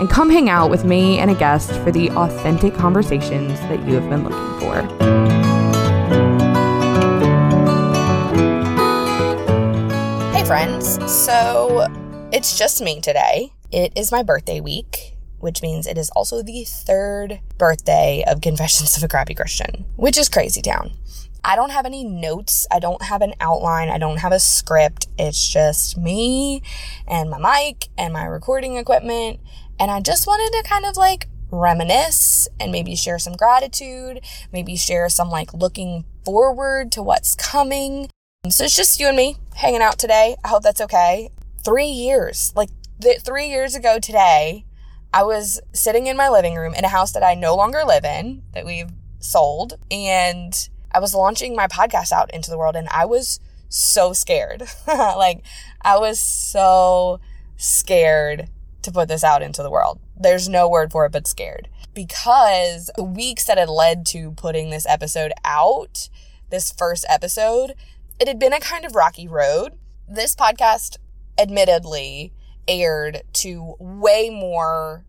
and come hang out with me and a guest for the authentic conversations that you have been looking for. Hey, friends. So it's just me today. It is my birthday week, which means it is also the third birthday of Confessions of a Crappy Christian, which is crazy town. I don't have any notes. I don't have an outline. I don't have a script. It's just me and my mic and my recording equipment and I just wanted to kind of like reminisce and maybe share some gratitude, maybe share some like looking forward to what's coming. So it's just you and me hanging out today. I hope that's okay. Three years, like th- three years ago today, I was sitting in my living room in a house that I no longer live in, that we've sold, and I was launching my podcast out into the world, and I was so scared. like, I was so scared to put this out into the world. There's no word for it but scared. Because the weeks that had led to putting this episode out, this first episode, it had been a kind of rocky road. This podcast, admittedly, aired to way more,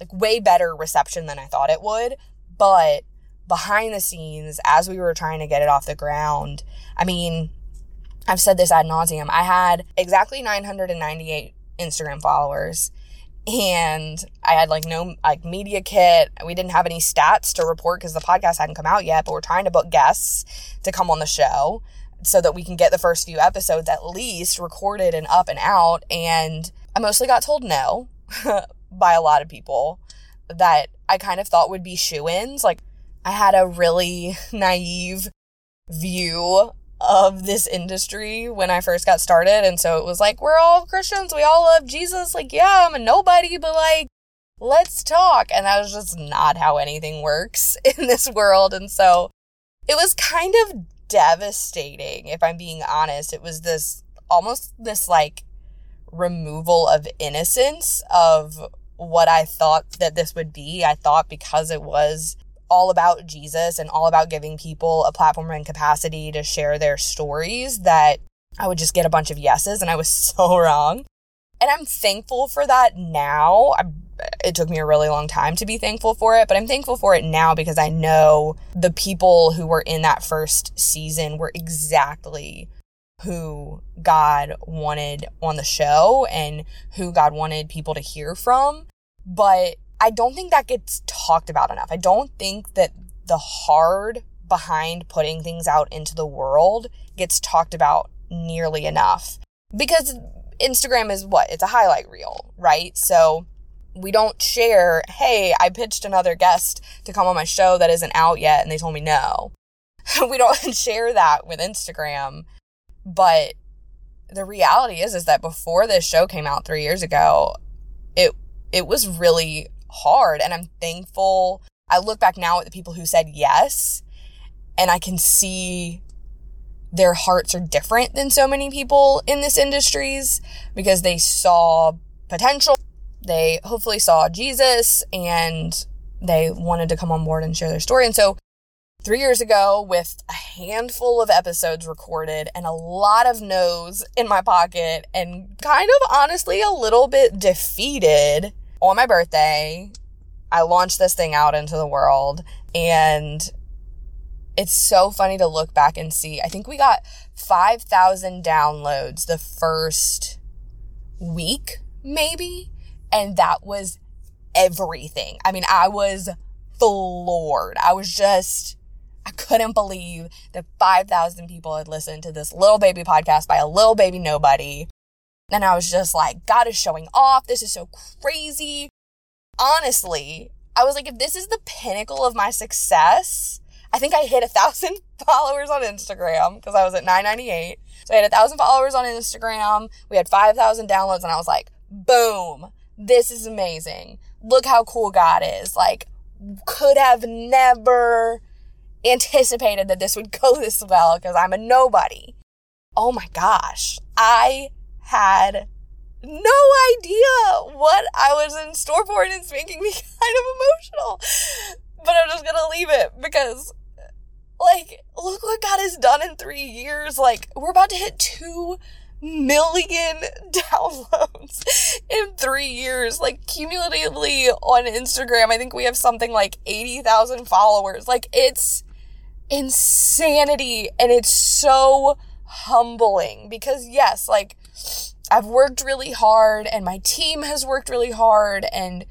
like way better reception than I thought it would. But behind the scenes, as we were trying to get it off the ground, I mean, I've said this ad nauseum. I had exactly 998 Instagram followers and I had like no like media kit. We didn't have any stats to report because the podcast hadn't come out yet, but we're trying to book guests to come on the show so that we can get the first few episodes at least recorded and up and out. And I mostly got told no by a lot of people that I kind of thought would be shoe ins. Like I had a really naive view of this industry when I first got started. And so it was like, we're all Christians. We all love Jesus. Like, yeah, I'm a nobody, but like, let's talk. And that was just not how anything works in this world. And so it was kind of devastating, if I'm being honest. It was this almost this like removal of innocence of what I thought that this would be. I thought because it was all about Jesus and all about giving people a platform and capacity to share their stories that I would just get a bunch of yeses and I was so wrong. And I'm thankful for that now. I, it took me a really long time to be thankful for it, but I'm thankful for it now because I know the people who were in that first season were exactly who God wanted on the show and who God wanted people to hear from. But I don't think that gets talked about enough. I don't think that the hard behind putting things out into the world gets talked about nearly enough. Because Instagram is what? It's a highlight reel, right? So we don't share, hey, I pitched another guest to come on my show that isn't out yet and they told me no. we don't share that with Instagram. But the reality is is that before this show came out 3 years ago, it it was really hard. And I'm thankful. I look back now at the people who said yes, and I can see their hearts are different than so many people in this industries because they saw potential. They hopefully saw Jesus and they wanted to come on board and share their story. And so three years ago with a handful of episodes recorded and a lot of no's in my pocket and kind of honestly a little bit defeated on my birthday, I launched this thing out into the world and it's so funny to look back and see. I think we got 5,000 downloads the first week, maybe. And that was everything. I mean, I was floored. I was just, I couldn't believe that 5,000 people had listened to this little baby podcast by a little baby nobody. And I was just like, God is showing off. This is so crazy. Honestly, I was like, if this is the pinnacle of my success, I think I hit a thousand followers on Instagram because I was at 998. So I had a thousand followers on Instagram. We had 5,000 downloads and I was like, boom, this is amazing. look how cool God is. Like, could have never anticipated that this would go this well because I'm a nobody. Oh my gosh. I had no idea what I was in store for, and it's making me kind of emotional. But I'm just gonna leave it because, like, look what God has done in three years. Like, we're about to hit two million downloads in three years. Like, cumulatively on Instagram, I think we have something like 80,000 followers. Like, it's insanity and it's so humbling because, yes, like, I've worked really hard and my team has worked really hard and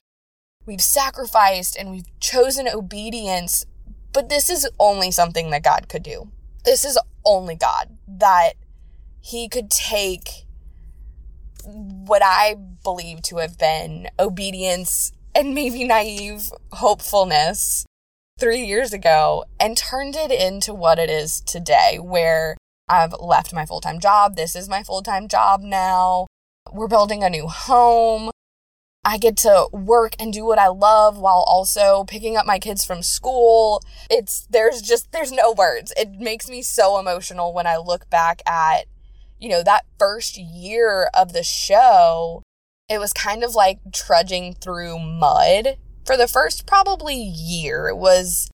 we've sacrificed and we've chosen obedience, but this is only something that God could do. This is only God that he could take what I believe to have been obedience and maybe naive hopefulness three years ago and turned it into what it is today, where I've left my full time job. This is my full time job now. We're building a new home. I get to work and do what I love while also picking up my kids from school. It's, there's just, there's no words. It makes me so emotional when I look back at, you know, that first year of the show. It was kind of like trudging through mud for the first probably year. It was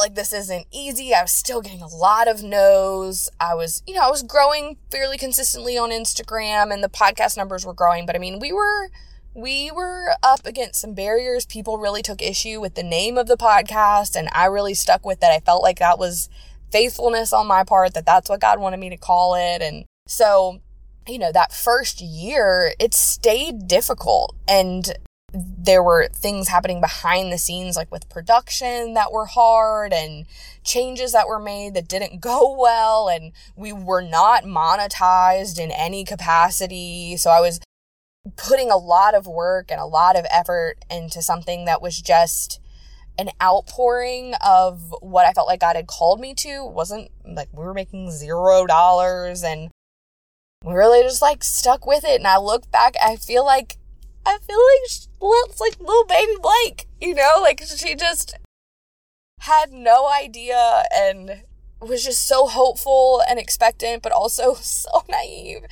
like this isn't easy. I was still getting a lot of no's. I was, you know, I was growing fairly consistently on Instagram and the podcast numbers were growing, but I mean, we were we were up against some barriers. People really took issue with the name of the podcast and I really stuck with it. I felt like that was faithfulness on my part that that's what God wanted me to call it and so you know, that first year, it stayed difficult. And there were things happening behind the scenes, like with production that were hard and changes that were made that didn't go well. And we were not monetized in any capacity. So I was putting a lot of work and a lot of effort into something that was just an outpouring of what I felt like God had called me to. It wasn't like we were making zero dollars and we really just like stuck with it. And I look back, I feel like I feel like it's like little baby Blake, you know, like she just had no idea and was just so hopeful and expectant, but also so naive.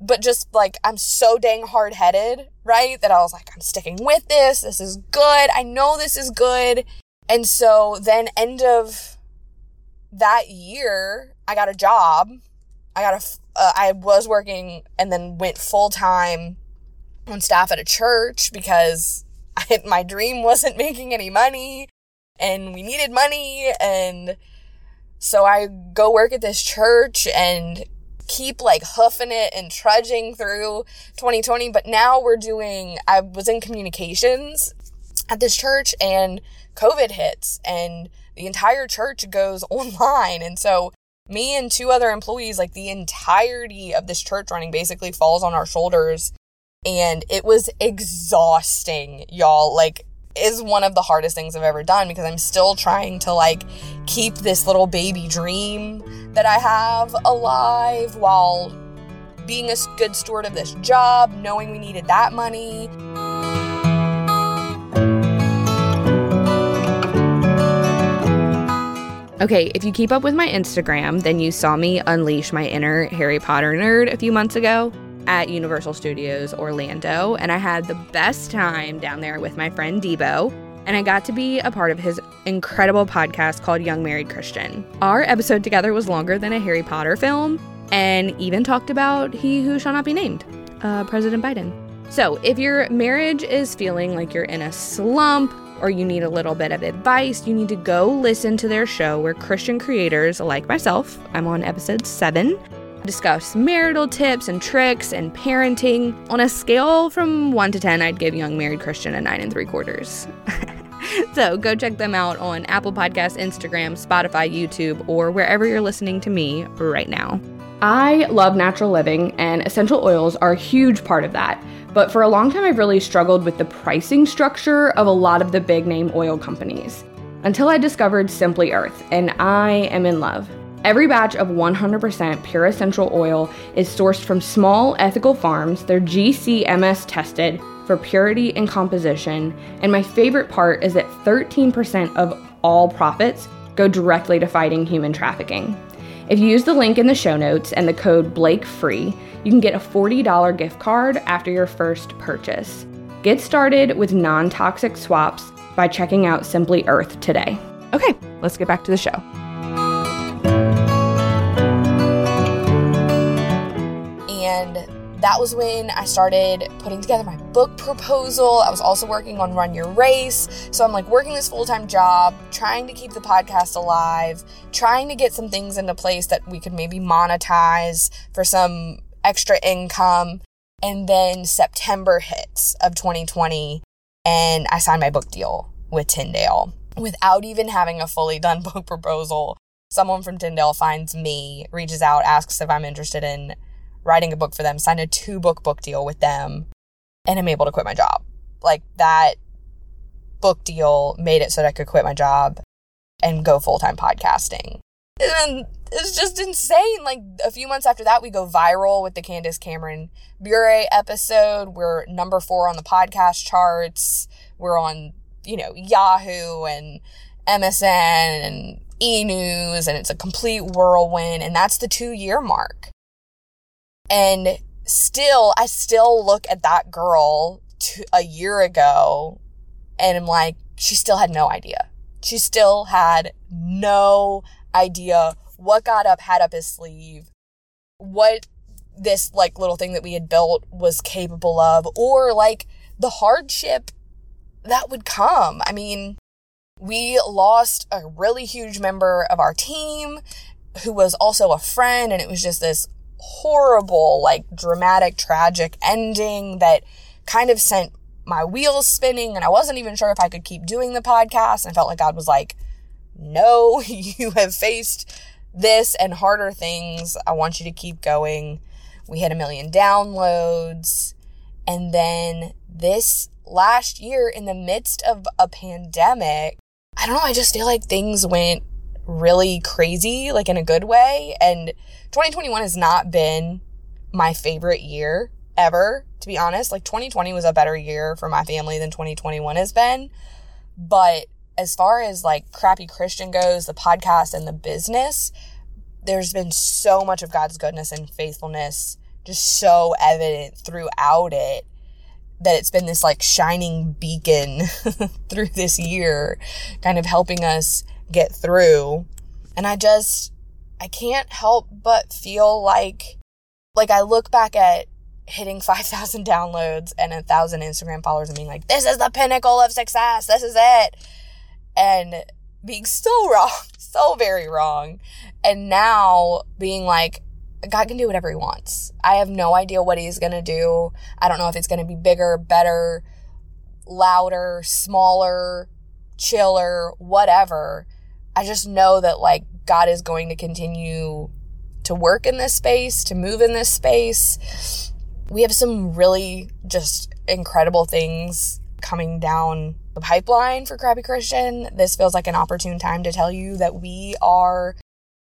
But just like, I'm so dang hard headed, right? That I was like, I'm sticking with this. This is good. I know this is good. And so then, end of that year, I got a job. I got a, uh, I was working and then went full time on staff at a church because I, my dream wasn't making any money and we needed money. And so I go work at this church and keep like hoofing it and trudging through 2020. But now we're doing, I was in communications at this church and COVID hits and the entire church goes online. And so me and two other employees, like the entirety of this church running basically falls on our shoulders and it was exhausting, y'all. Like, is one of the hardest things I've ever done because I'm still trying to like keep this little baby dream that I have alive while being a good steward of this job, knowing we needed that money. Okay, if you keep up with my Instagram, then you saw me unleash my inner Harry Potter nerd a few months ago at Universal Studios Orlando, and I had the best time down there with my friend Debo. And I got to be a part of his incredible podcast called Young Married Christian. Our episode together was longer than a Harry Potter film and even talked about He Who Shall Not Be Named, uh, President Biden. So, if your marriage is feeling like you're in a slump or you need a little bit of advice, you need to go listen to their show where Christian creators like myself, I'm on episode seven, discuss marital tips and tricks and parenting. On a scale from 1 to 10, I'd give Young Married Christian a 9 and 3 quarters. so go check them out on Apple Podcasts, Instagram, Spotify, YouTube, or wherever you're listening to me right now. I love natural living, and essential oils are a huge part of that. But for a long time, I've really struggled with the pricing structure of a lot of the big name oil companies. Until I discovered Simply Earth, and I am in love. Every batch of 100% pure essential oil is sourced from small ethical farms. They're GCMS tested, for purity and composition, and my favorite part is that 13% of all profits go directly to fighting human trafficking. If you use the link in the show notes and the code BlakeFree, you can get a $40 gift card after your first purchase. Get started with non toxic swaps by checking out Simply Earth today. Okay, let's get back to the show. And that was when I started putting together my book proposal. I was also working on Run Your Race. So I'm like working this full time job, trying to keep the podcast alive, trying to get some things into place that we could maybe monetize for some extra income. And then September hits of 2020, and I signed my book deal with Tyndale without even having a fully done book proposal. Someone from Tyndale finds me, reaches out, asks if I'm interested in writing a book for them, signed a two book book deal with them, and I'm able to quit my job. Like that book deal made it so that I could quit my job and go full time podcasting. And it's just insane. Like a few months after that, we go viral with the Candace Cameron Bure episode. We're number four on the podcast charts. We're on, you know, Yahoo and MSN and E News, and it's a complete whirlwind. And that's the two year mark. And still, I still look at that girl to, a year ago and I'm like, she still had no idea. She still had no idea what got up, had up his sleeve, what this like little thing that we had built was capable of, or like the hardship that would come. I mean, we lost a really huge member of our team who was also a friend, and it was just this horrible, like dramatic, tragic ending that kind of sent my wheels spinning. And I wasn't even sure if I could keep doing the podcast. And I felt like God was like, no, you have faced this and harder things. I want you to keep going. We hit a million downloads. And then this last year, in the midst of a pandemic, I don't know, I just feel like things went really crazy, like in a good way. And 2021 has not been my favorite year ever, to be honest. Like 2020 was a better year for my family than 2021 has been. But as far as like crappy Christian goes, the podcast and the business, there's been so much of God's goodness and faithfulness just so evident throughout it that it's been this like shining beacon through this year, kind of helping us get through. And I just, I can't help but feel like, like I look back at hitting 5,000 downloads and a thousand Instagram followers and being like, this is the pinnacle of success. This is it. And being so wrong, so very wrong. And now being like, God can do whatever he wants. I have no idea what he's going to do. I don't know if it's going to be bigger, better, louder, smaller, chiller, whatever. I just know that like God is going to continue to work in this space, to move in this space. We have some really just incredible things coming down the pipeline for Crappy Christian. This feels like an opportune time to tell you that we are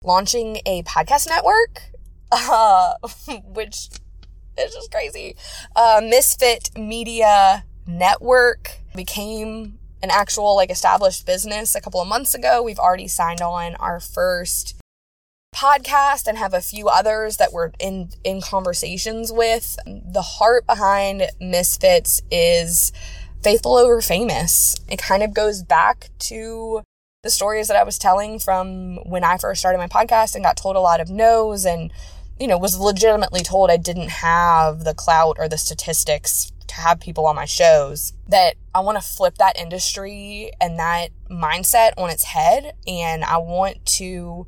launching a podcast network, uh, which is just crazy. Uh, Misfit Media Network became an actual like established business a couple of months ago. We've already signed on our first podcast and have a few others that we're in in conversations with. The heart behind Misfits is faithful over famous. It kind of goes back to the stories that I was telling from when I first started my podcast and got told a lot of no's and you know was legitimately told I didn't have the clout or the statistics to have people on my shows that I want to flip that industry and that mindset on its head. And I want to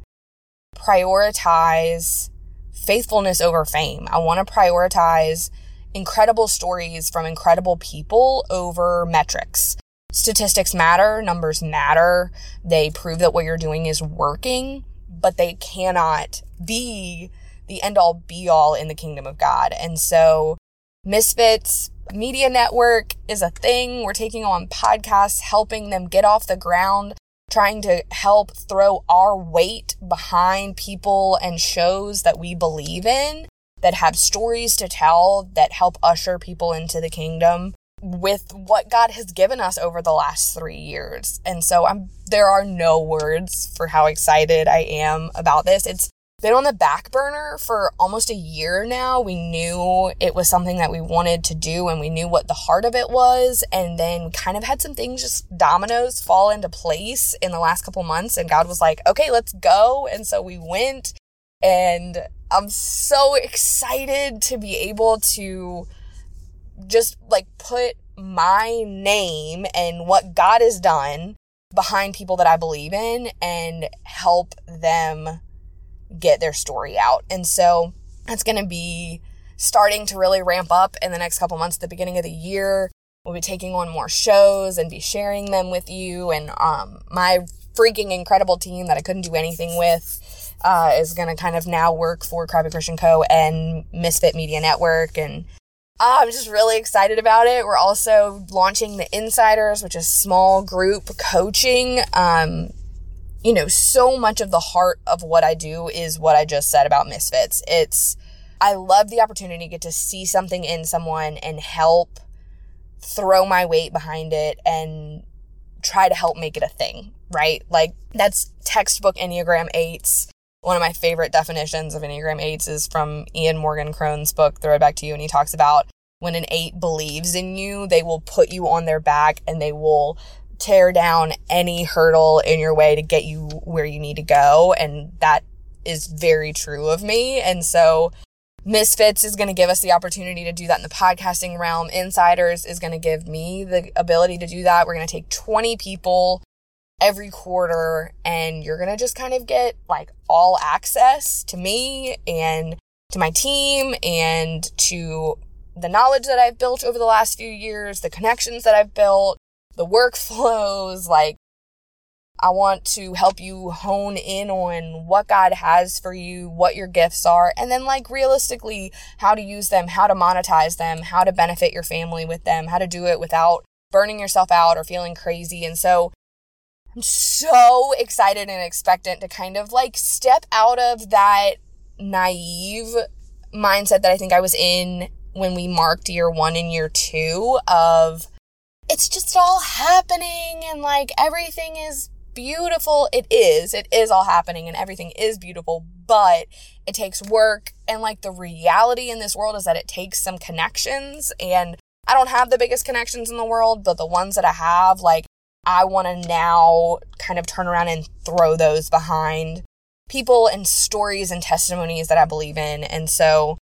prioritize faithfulness over fame. I want to prioritize incredible stories from incredible people over metrics. Statistics matter, numbers matter. They prove that what you're doing is working, but they cannot be the end all be all in the kingdom of God. And so Misfits Media Network is a thing. We're taking on podcasts, helping them get off the ground, trying to help throw our weight behind people and shows that we believe in, that have stories to tell, that help usher people into the kingdom. with what God has given us over the last 3 years. And so I'm there are no words for how excited I am about this. It's been on the back burner for almost a year now. We knew it was something that we wanted to do and we knew what the heart of it was. And then kind of had some things just dominoes fall into place in the last couple months. And God was like, okay, let's go. And so we went and I'm so excited to be able to just like put my name and what God has done behind people that I believe in and help them get their story out. And so that's going to be starting to really ramp up in the next couple months the beginning of the year. We'll be taking on more shows and be sharing them with you. And um, my freaking incredible team that I couldn't do anything with uh, is going to kind of now work for Crappy Christian Co. and Misfit Media Network. And uh, I'm just really excited about it. We're also launching the Insiders, which is small group coaching. Um, you know, so much of the heart of what I do is what I just said about Misfits. It's, I love the opportunity to get to see something in someone and help throw my weight behind it and try to help make it a thing, right? Like that's textbook Enneagram 8s. One of my favorite definitions of Enneagram 8s is from Ian Morgan Cron's book, The Road Back to You. And he talks about when an 8 believes in you, they will put you on their back and they will tear down any hurdle in your way to get you where you need to go. And that is very true of me. And so Misfits is going to give us the opportunity to do that in the podcasting realm. Insiders is going to give me the ability to do that. We're going to take 20 people every quarter and you're going to just kind of get like all access to me and to my team and to the knowledge that I've built over the last few years, the connections that I've built, the workflows. Like, I want to help you hone in on what God has for you, what your gifts are, and then, like, realistically, how to use them, how to monetize them, how to benefit your family with them, how to do it without burning yourself out or feeling crazy. And so, I'm so excited and expectant to kind of like step out of that naive mindset that I think I was in when we marked year one and year two of it's just all happening and like everything is beautiful. It is. It is all happening and everything is beautiful, but it takes work. And like the reality in this world is that it takes some connections. And I don't have the biggest connections in the world, but the ones that I have, like, I want to now kind of turn around and throw those behind people and stories and testimonies that I believe in. And so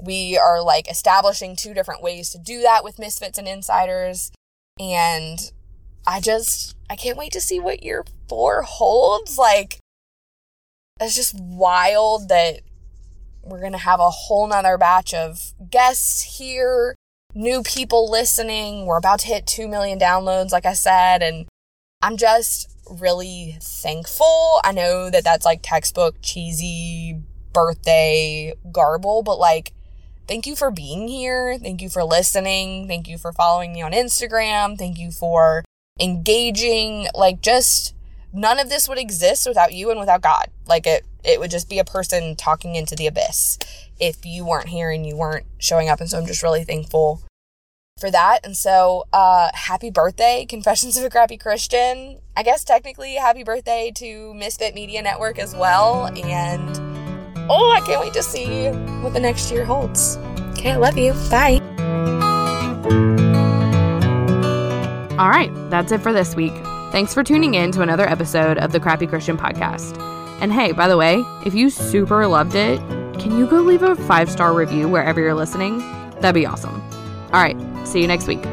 we are like establishing two different ways to do that with Misfits and Insiders. And I just, I can't wait to see what year four holds. Like, it's just wild that we're going to have a whole nother batch of guests here, new people listening. We're about to hit 2 million downloads, like I said. And I'm just really thankful. I know that that's like textbook cheesy birthday garble, but like, thank you for being here. Thank you for listening. Thank you for following me on Instagram. Thank you for engaging. Like just none of this would exist without you and without God. Like it it would just be a person talking into the abyss if you weren't here and you weren't showing up. And so I'm just really thankful for that. And so uh happy birthday, Confessions of a Crappy Christian. I guess technically happy birthday to Misfit Media Network as well. And oh, I can't wait to see what the next year holds. Okay, I love you. Bye. All right, that's it for this week. Thanks for tuning in to another episode of the Crappy Christian Podcast. And hey, by the way, if you super loved it, can you go leave a five star review wherever you're listening? That'd be awesome. All right, see you next week.